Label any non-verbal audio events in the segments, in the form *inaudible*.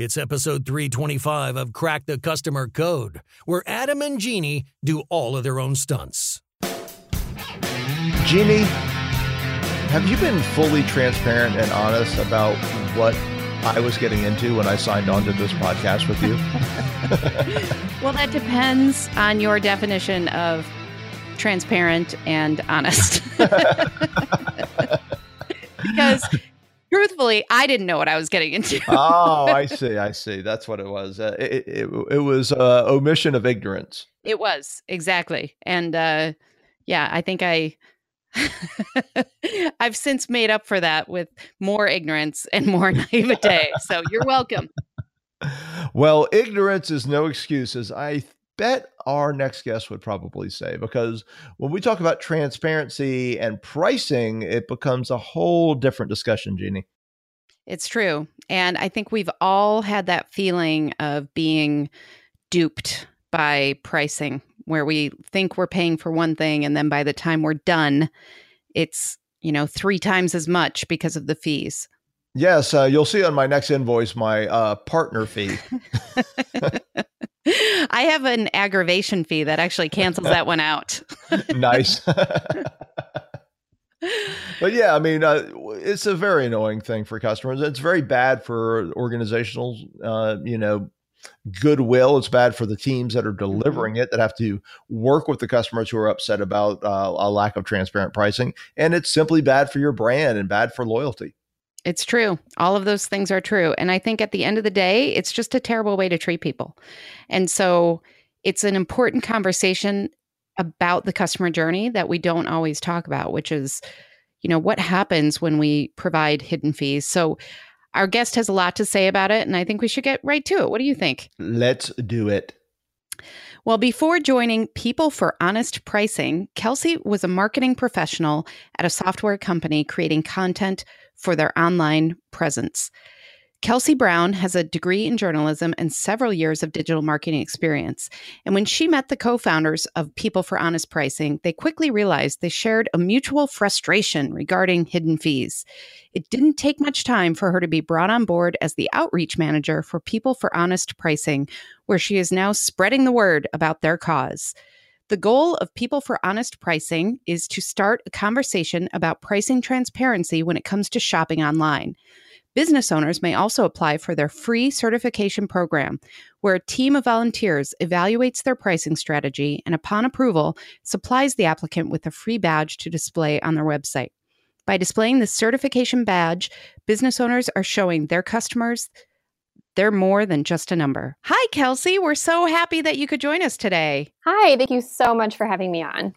It's episode 325 of Crack the Customer Code, where Adam and Jeannie do all of their own stunts. Jeannie, have you been fully transparent and honest about what I was getting into when I signed on to this podcast with you? *laughs* well, that depends on your definition of transparent and honest. *laughs* *laughs* because truthfully, I didn't know what I was getting into. *laughs* oh, I *laughs* see. I see. That's what it was. Uh, it, it, it, was uh, omission of ignorance. It was exactly. And uh, yeah, I think I. *laughs* I've since made up for that with more ignorance and more naivete. So you're welcome. Well, ignorance is no excuse, as I bet our next guest would probably say, because when we talk about transparency and pricing, it becomes a whole different discussion, Jeannie. It's true. And I think we've all had that feeling of being duped by pricing, where we think we're paying for one thing, and then by the time we're done, it's, you know, three times as much because of the fees. Yes, uh, you'll see on my next invoice my uh, partner fee. *laughs* *laughs* *laughs* *laughs* I have an aggravation fee that actually cancels that one out. *laughs* nice. *laughs* but yeah, I mean, uh, it's a very annoying thing for customers. It's very bad for organizational, uh, you know, goodwill. It's bad for the teams that are mm-hmm. delivering it that have to work with the customers who are upset about uh, a lack of transparent pricing, and it's simply bad for your brand and bad for loyalty. It's true. All of those things are true. And I think at the end of the day, it's just a terrible way to treat people. And so it's an important conversation about the customer journey that we don't always talk about, which is, you know, what happens when we provide hidden fees. So our guest has a lot to say about it, and I think we should get right to it. What do you think? Let's do it. Well, before joining People for Honest Pricing, Kelsey was a marketing professional at a software company creating content for their online presence. Kelsey Brown has a degree in journalism and several years of digital marketing experience. And when she met the co founders of People for Honest Pricing, they quickly realized they shared a mutual frustration regarding hidden fees. It didn't take much time for her to be brought on board as the outreach manager for People for Honest Pricing, where she is now spreading the word about their cause. The goal of People for Honest Pricing is to start a conversation about pricing transparency when it comes to shopping online. Business owners may also apply for their free certification program, where a team of volunteers evaluates their pricing strategy and, upon approval, supplies the applicant with a free badge to display on their website. By displaying the certification badge, business owners are showing their customers they're more than just a number. Hi, Kelsey. We're so happy that you could join us today. Hi, thank you so much for having me on.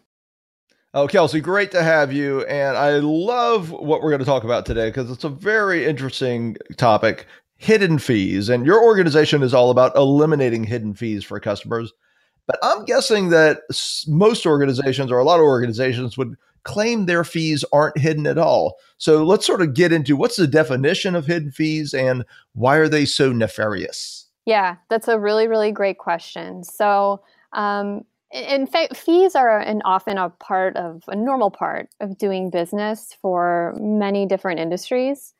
Oh, Kelsey, great to have you. And I love what we're going to talk about today because it's a very interesting topic hidden fees. And your organization is all about eliminating hidden fees for customers. But I'm guessing that most organizations or a lot of organizations would claim their fees aren't hidden at all. So let's sort of get into what's the definition of hidden fees and why are they so nefarious? Yeah, that's a really, really great question. So, um, in fact, fees are an often a part of a normal part of doing business for many different industries.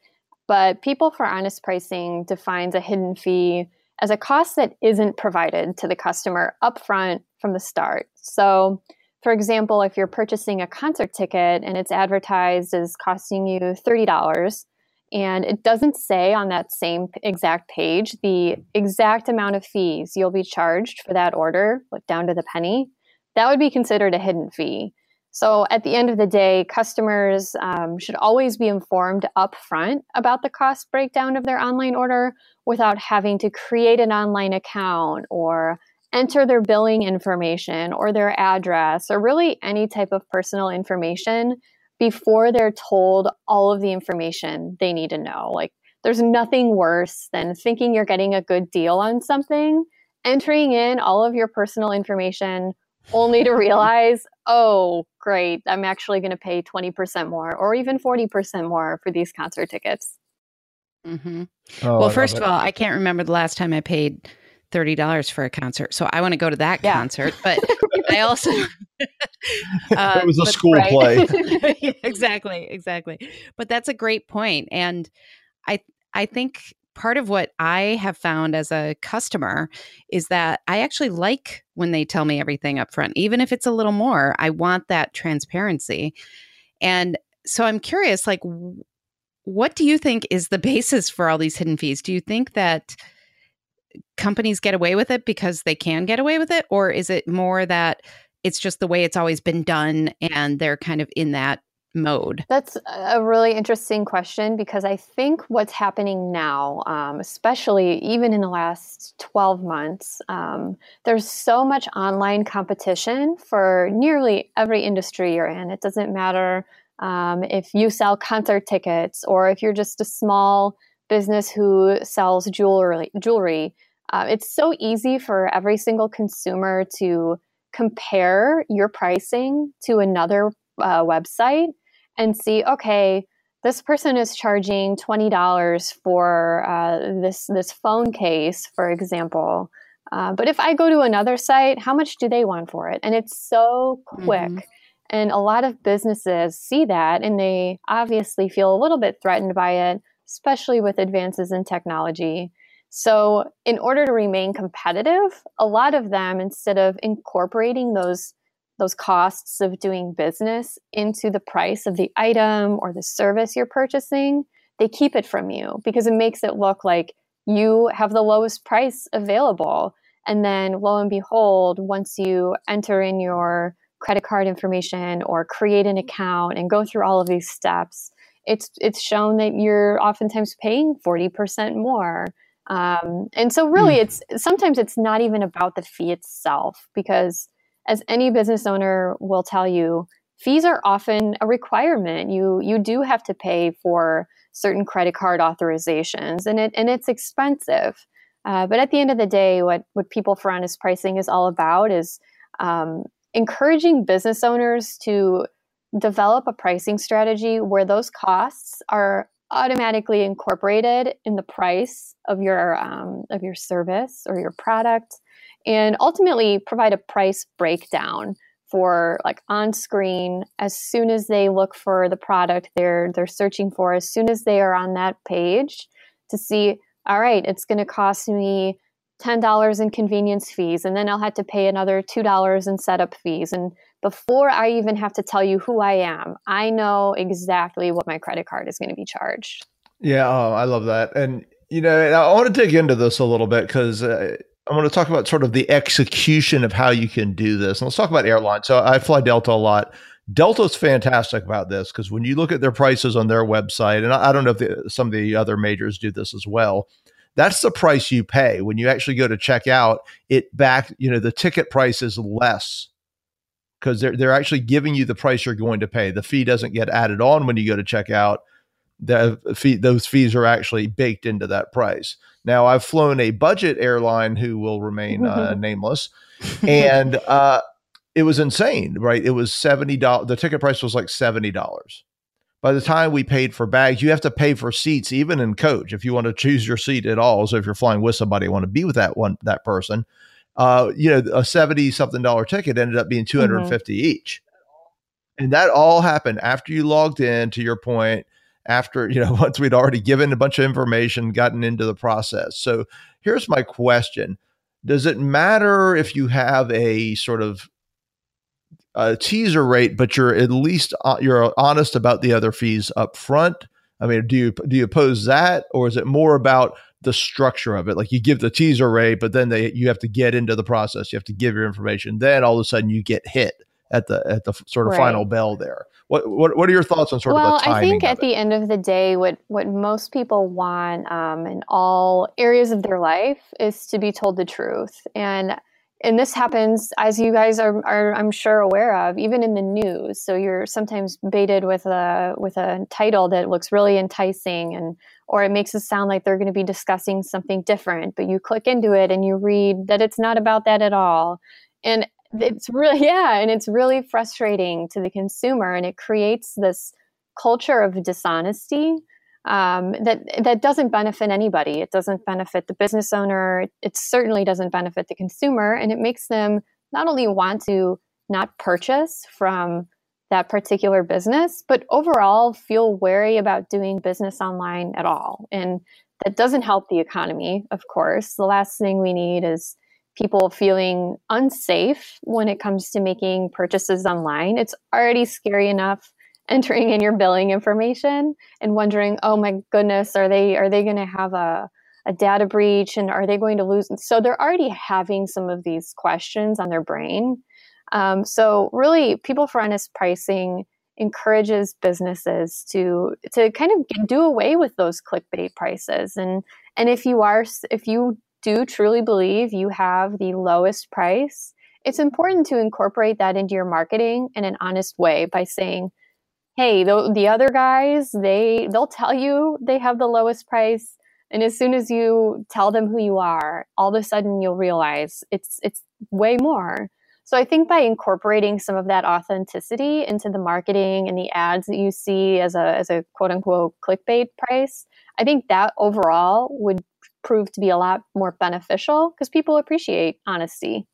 But People for Honest Pricing defines a hidden fee as a cost that isn't provided to the customer upfront from the start. So, for example, if you're purchasing a concert ticket and it's advertised as costing you $30, and it doesn't say on that same exact page the exact amount of fees you'll be charged for that order, like down to the penny, that would be considered a hidden fee. So at the end of the day, customers um, should always be informed upfront about the cost breakdown of their online order without having to create an online account or enter their billing information or their address or really any type of personal information before they're told all of the information they need to know. Like, there's nothing worse than thinking you're getting a good deal on something, entering in all of your personal information only to realize, oh, great, I'm actually going to pay 20% more or even 40% more for these concert tickets. Mm-hmm. Oh, well, first of all, I can't remember the last time I paid thirty dollars for a concert. So I want to go to that yeah. concert. But I also *laughs* *laughs* uh, it was a school right. play. *laughs* exactly, exactly. But that's a great point, and I I think part of what I have found as a customer is that I actually like when they tell me everything up front, even if it's a little more. I want that transparency. And so I'm curious, like, what do you think is the basis for all these hidden fees? Do you think that companies get away with it because they can get away with it? Or is it more that it's just the way it's always been done and they're kind of in that mode? That's a really interesting question because I think what's happening now, um, especially even in the last 12 months, um, there's so much online competition for nearly every industry you're in. It doesn't matter um, if you sell concert tickets or if you're just a small business who sells jewelry, jewelry. Uh, it's so easy for every single consumer to compare your pricing to another uh, website and see, okay, this person is charging twenty dollars for uh, this this phone case, for example. Uh, but if I go to another site, how much do they want for it? And it's so quick. Mm-hmm. And a lot of businesses see that and they obviously feel a little bit threatened by it, especially with advances in technology. So, in order to remain competitive, a lot of them, instead of incorporating those those costs of doing business into the price of the item or the service you're purchasing, they keep it from you because it makes it look like you have the lowest price available. And then lo and behold, once you enter in your credit card information or create an account and go through all of these steps, it's it's shown that you're oftentimes paying 40% more. Um, and so really mm. it's sometimes it's not even about the fee itself because as any business owner will tell you, fees are often a requirement. You you do have to pay for certain credit card authorizations and it and it's expensive. Uh, but at the end of the day, what what people for honest pricing is all about is um, encouraging business owners to develop a pricing strategy where those costs are automatically incorporated in the price of your um, of your service or your product and ultimately provide a price breakdown for like on screen as soon as they look for the product they're they're searching for as soon as they are on that page to see all right it's going to cost me $10 in convenience fees and then I'll have to pay another $2 in setup fees and before I even have to tell you who I am I know exactly what my credit card is going to be charged. Yeah, oh, I love that. And you know, I want to dig into this a little bit cuz uh, I want to talk about sort of the execution of how you can do this. And let's talk about airlines. So I fly Delta a lot. Delta's fantastic about this because when you look at their prices on their website, and I, don't know if the, some of the other majors do this as well, that's the price you pay when you actually go to check out. It back, you know, the ticket price is less because they're they're actually giving you the price you're going to pay. The fee doesn't get added on when you go to check out. The fee, those fees are actually baked into that price. Now, I've flown a budget airline who will remain uh, nameless, *laughs* and uh, it was insane, right? It was seventy dollars. The ticket price was like seventy dollars. By the time we paid for bags, you have to pay for seats, even in coach, if you want to choose your seat at all. So if you're flying with somebody, you want to be with that one that person, uh, you know, a seventy something dollar ticket ended up being two hundred and fifty mm mm-hmm. each, and that all happened after you logged in. To your point, after you know *laughs* once we'd already given a bunch of information gotten into the process so here's my question does it matter if you have a sort of a teaser rate but you're at least uh, you're honest about the other fees up front i mean do you do you oppose that or is it more about the structure of it like you give the teaser rate but then they you have to get into the process you have to give your information then all of a sudden you get hit at the at the sort of right. final bell there. What, what what are your thoughts on sort well, of the timing? Well, I think at the end of the day, what what most people want um, in all areas of their life is to be told the truth, and and this happens as you guys are, are I'm sure aware of, even in the news. So you're sometimes baited with a with a title that looks really enticing and or it makes it sound like they're going to be discussing something different, but you click into it and you read that it's not about that at all. And it's really *laughs* yeah and it's really frustrating to the consumer and it creates this culture of dishonesty um, that that doesn't benefit anybody it doesn't benefit the business owner it certainly doesn't benefit the consumer and it makes them not only want to not purchase from that particular business but overall feel wary about doing business online at all and that doesn't help the economy, of course. The last thing we need is people feeling unsafe when it comes to making purchases online. It's already scary enough entering in your billing information and wondering, oh my goodness, are they are they going to have a a data breach and are they going to lose? So they're already having some of these questions on their brain. Um, so really, people for honest pricing encourages businesses to to kind of do away with those clickbait prices and and if you are if you do truly believe you have the lowest price it's important to incorporate that into your marketing in an honest way by saying hey the, the other guys they they'll tell you they have the lowest price and as soon as you tell them who you are all of a sudden you'll realize it's it's way more so I think by incorporating some of that authenticity into the marketing and the ads that you see as a as a quote unquote clickbait price, I think that overall would prove to be a lot more beneficial because people appreciate honesty.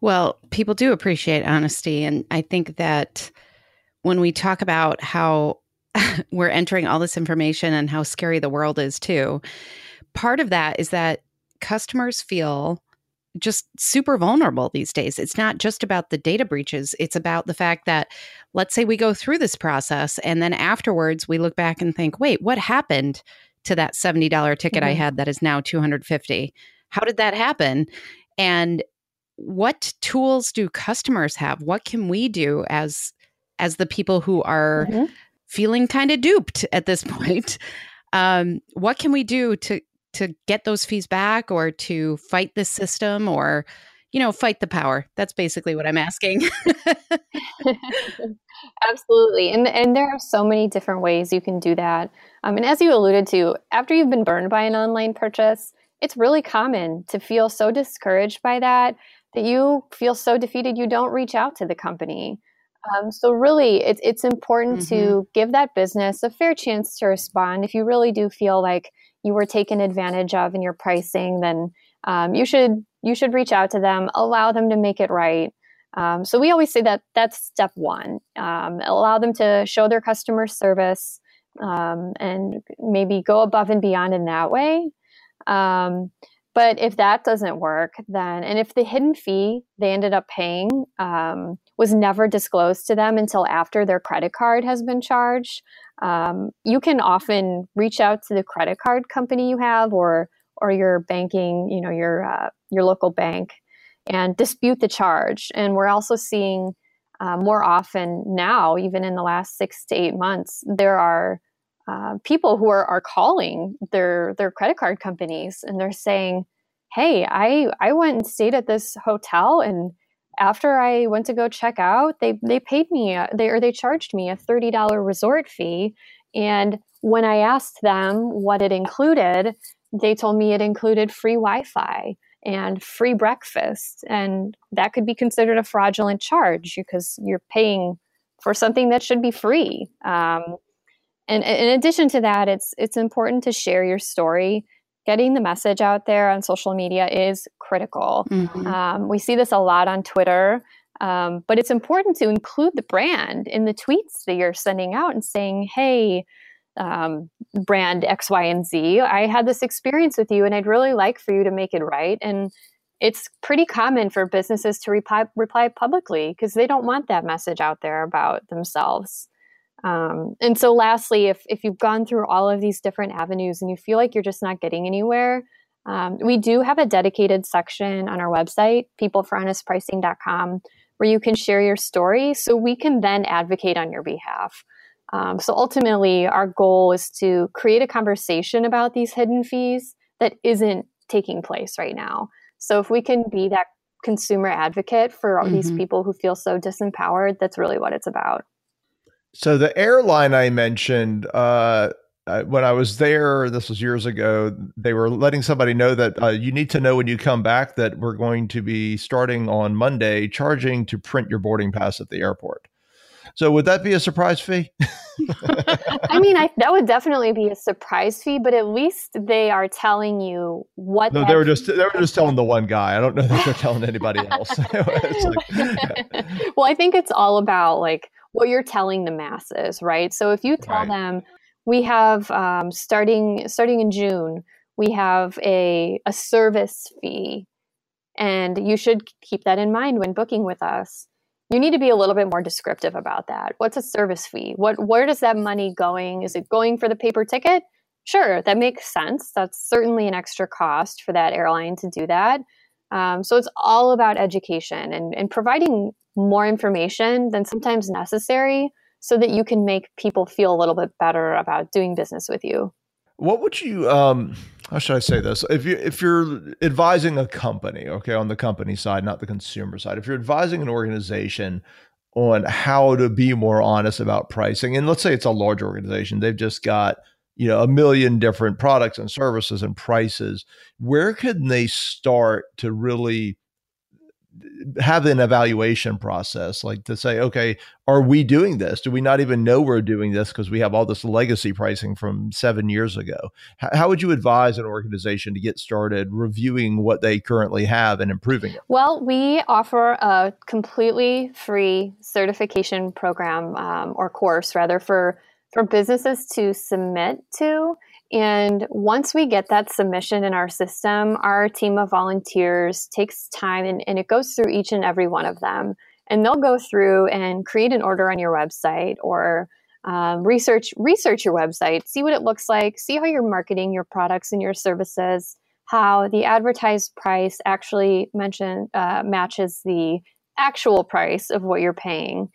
Well, people do appreciate honesty and I think that when we talk about how *laughs* we're entering all this information and how scary the world is too, part of that is that customers feel just super vulnerable these days. It's not just about the data breaches, it's about the fact that let's say we go through this process and then afterwards we look back and think, "Wait, what happened to that $70 ticket mm-hmm. I had that is now 250? How did that happen?" And what tools do customers have? What can we do as as the people who are mm-hmm. feeling kind of duped *laughs* at this point? Um, what can we do to to get those fees back or to fight the system or you know fight the power? That's basically what i'm asking. *laughs* Absolutely. And and there are so many different ways you can do that. Um, and as you alluded to after you've been burned by an online purchase it's really common to feel so discouraged by that that you feel so defeated you don't reach out to the company um, so really it's, it's important mm-hmm. to give that business a fair chance to respond if you really do feel like you were taken advantage of in your pricing, then um, you should you should reach out to them, allow them to make it right. Um, so we always say that that's step one. Um, allow them to show their customer service um, and maybe go above and beyond in that way. But if that doesn't work, then, and if the hidden fee they ended up paying um, was never disclosed to them until after their credit card has been charged, um, you can often reach out to the credit card company you have or or your banking, you know, your uh, your local bank, and dispute the charge. And we're also seeing uh, more often now, even in the last six to eight months, there are uh, people who are, are calling their their credit card companies and they're saying, "Hey, I I went and stayed at this hotel and." After I went to go check out, they they paid me they or they charged me a thirty dollar resort fee, and when I asked them what it included, they told me it included free Wi-Fi and free breakfast, and that could be considered a fraudulent charge because you're paying for something that should be free. Um, and in addition to that, it's it's important to share your story. Getting the message out there on social media is critical. Mm-hmm. Um, we see this a lot on Twitter, um, but it's important to include the brand in the tweets that you're sending out and saying, "Hey, um, brand X, Y, and Z, I had this experience with you, and I'd really like for you to make it right." And it's pretty common for businesses to reply, reply publicly because they don't want that message out there about themselves. Um, and so, lastly, if, if you've gone through all of these different avenues and you feel like you're just not getting anywhere, um, we do have a dedicated section on our website, peopleforhonestpricing.com, where you can share your story so we can then advocate on your behalf. Um, so, ultimately, our goal is to create a conversation about these hidden fees that isn't taking place right now. So, if we can be that consumer advocate for all mm-hmm. these people who feel so disempowered, that's really what it's about. So the airline I mentioned, uh, when I was there, this was years ago, they were letting somebody know that uh, you need to know when you come back that we're going to be starting on Monday charging to print your boarding pass at the airport. So would that be a surprise fee? *laughs* I mean, I, that would definitely be a surprise fee, but at least they are telling you what. No, they were just they were just telling the one guy. I don't know that they're telling anybody else. *laughs* *laughs* like, well, I think it's all about like what you're telling the masses, right? So if you tell right. them we have um, starting starting in June, we have a a service fee, and you should keep that in mind when booking with us. You need to be a little bit more descriptive about that. What's a service fee? What where does that money going? Is it going for the paper ticket? Sure, that makes sense. That's certainly an extra cost for that airline to do that. Um, so it's all about education and, and providing more information than sometimes necessary so that you can make people feel a little bit better about doing business with you. What would you um how should I say this? If you if you're advising a company, okay, on the company side, not the consumer side, if you're advising an organization on how to be more honest about pricing, and let's say it's a large organization, they've just got you know a million different products and services and prices, where can they start to really have an evaluation process like to say okay are we doing this? Do we not even know we're doing this because we have all this legacy pricing from seven years ago? H- how would you advise an organization to get started reviewing what they currently have and improving it? Well we offer a completely free certification program um, or course rather for for businesses to submit to and once we get that submission in our system, our team of volunteers takes time and, and, it goes through each and every one of them. And they'll go through and create an order on your website or um, research research your website, see what it looks like, see how you're marketing your products and your services, how the advertised price actually mention uh, matches the actual price of what you're paying.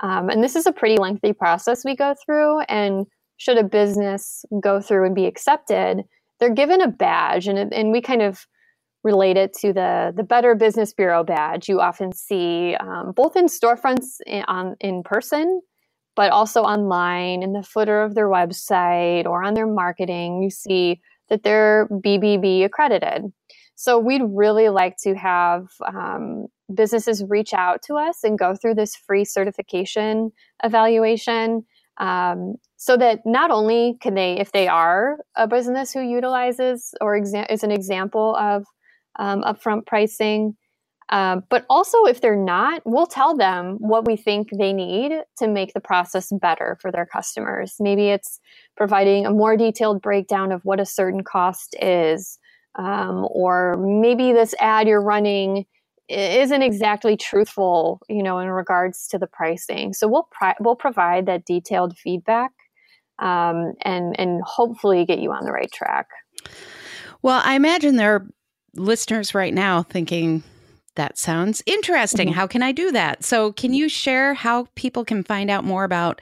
Um, and this is a pretty lengthy process we go through and should a business go through and be accepted, they're given a badge, and and we kind of relate it to the the Better Business Bureau badge you often see um, both in storefronts in, on in person, but also online in the footer of their website or on their marketing. You see that they're BBB accredited. So we'd really like to have um, businesses reach out to us and go through this free certification evaluation um, so that not only can they, if they are a business who utilizes or exa- is an example of um, upfront pricing, uh, but also if they're not, we'll tell them what we think they need to make the process better for their customers. Maybe it's providing a more detailed breakdown of what a certain cost is, um, or maybe this ad you're running isn't exactly truthful, you know, in regards to the pricing. So we'll pri- we'll provide that detailed feedback um, and and hopefully get you on the right track. Well, I imagine there are listeners right now thinking that sounds interesting. Mm-hmm. How can I do that? So, can you share how people can find out more about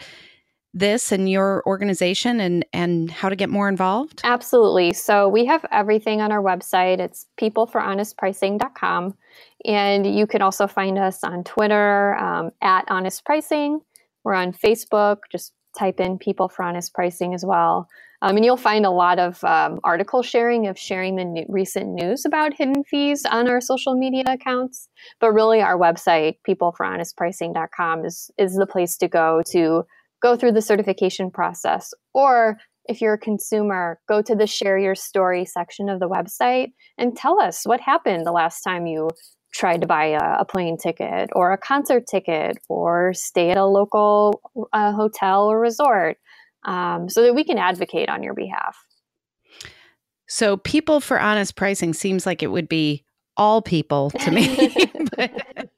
this and your organization and and how to get more involved? Absolutely. So we have everything on our website. It's peopleforhonestpricing.com. And you can also find us on Twitter um, at Honest Pricing. We're on Facebook. Just type in People for Honest Pricing as well. Um, and you'll find a lot of um, article sharing of sharing the new, recent news about hidden fees on our social media accounts. But really, our website, peopleforhonestpricing.com, is, is the place to go to go through the certification process. Or if you're a consumer, go to the share your story section of the website and tell us what happened the last time you tried to buy a, a plane ticket or a concert ticket or stay at a local uh, hotel or resort um, so that we can advocate on your behalf. So, people for honest pricing seems like it would be all people to me. *laughs* *laughs*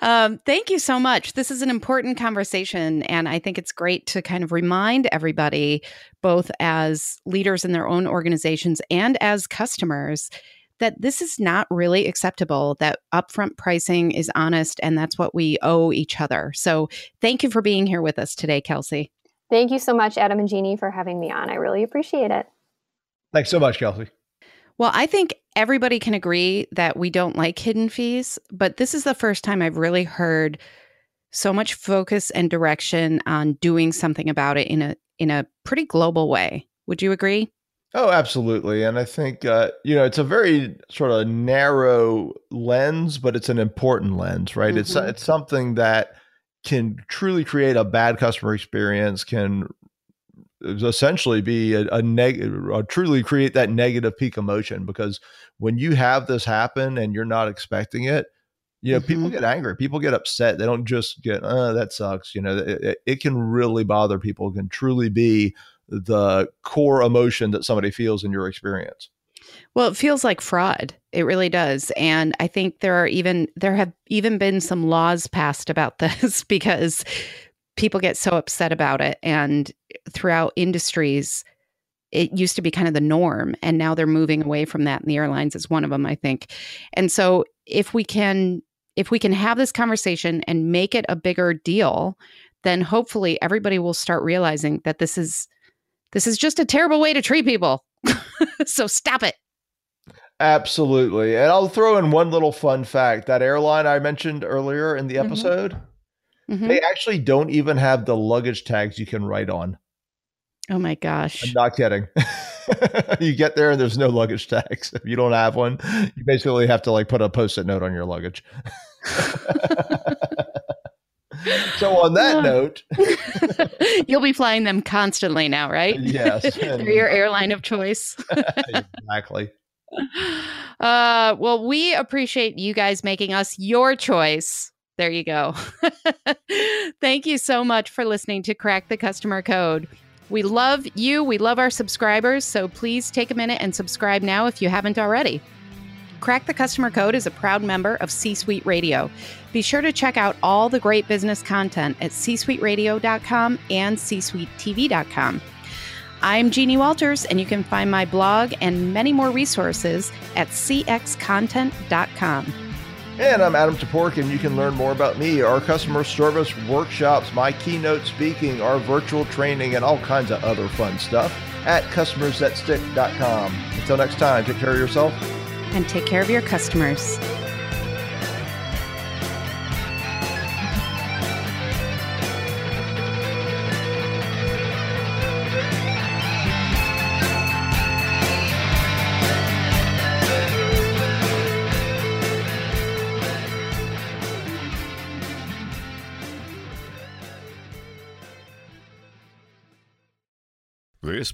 um, thank you so much. This is an important conversation, and I think it's great to kind of remind everybody, both as leaders in their own organizations and as customers, that this is not really acceptable, that upfront pricing is honest, and that's what we owe each other. So, thank you for being here with us today, Kelsey. Thank you so much, Adam and Jeannie, for having me on. I really appreciate it. Thanks so much, Kelsey. Well, I think everybody can agree that we don't like hidden fees, but this is the first time I've really heard so much focus and direction on doing something about it in a in a pretty global way. Would you agree? Oh, absolutely. And I think, uh, you know, it's a very sort of narrow lens, but it's an important lens, right? Mm-hmm. It's, it's something that can truly create a bad customer experience, can essentially be a, a negative truly create that negative peak emotion because when you have this happen and you're not expecting it You know, mm-hmm. people get angry, people get upset. They don't just get, oh, that sucks. You know, it, it can really bother people, it can truly be the core emotion that somebody feels in your experience. Well, it feels like fraud. It really does. And I think there are even there have even been some laws passed about *laughs* this because people get so upset about it and throughout industries it used to be kind of the norm and now they're moving away from that and the airlines is one of them i think and so if we can if we can have this conversation and make it a bigger deal then hopefully everybody will start realizing that this is this is just a terrible way to treat people *laughs* so stop it absolutely and i'll throw in one little fun fact that airline i mentioned earlier in the mm-hmm. episode mm-hmm. Mm-hmm. they actually don't even have the luggage tags you can write on Oh my gosh. I'm not kidding. *laughs* you get there and there's no luggage tags. If you don't have one, you basically have to like put a post-it note on your luggage. *laughs* so on that note, *laughs* you'll be flying them constantly now, right? Yes. They're your airline of choice. exactly. Uh, well, we appreciate you guys making us your choice. There you go. *laughs* Thank you so much for listening to Crack the Customer Code. We love you. We love our subscribers. So please take a minute and subscribe now if you haven't already. Crack the Customer Code is a proud member of C Suite Radio. Be sure to check out all the great business content at csuiteradio.com and csuitetv.com. I'm Jeannie Walters, and you can find my blog and many more resources at cxcontent.com. And I'm Adam Toporek, and you can learn more about me, our customer service workshops, my keynote speaking, our virtual training, and all kinds of other fun stuff at customersthatstick.com. Until next time, take care of yourself and take care of your customers.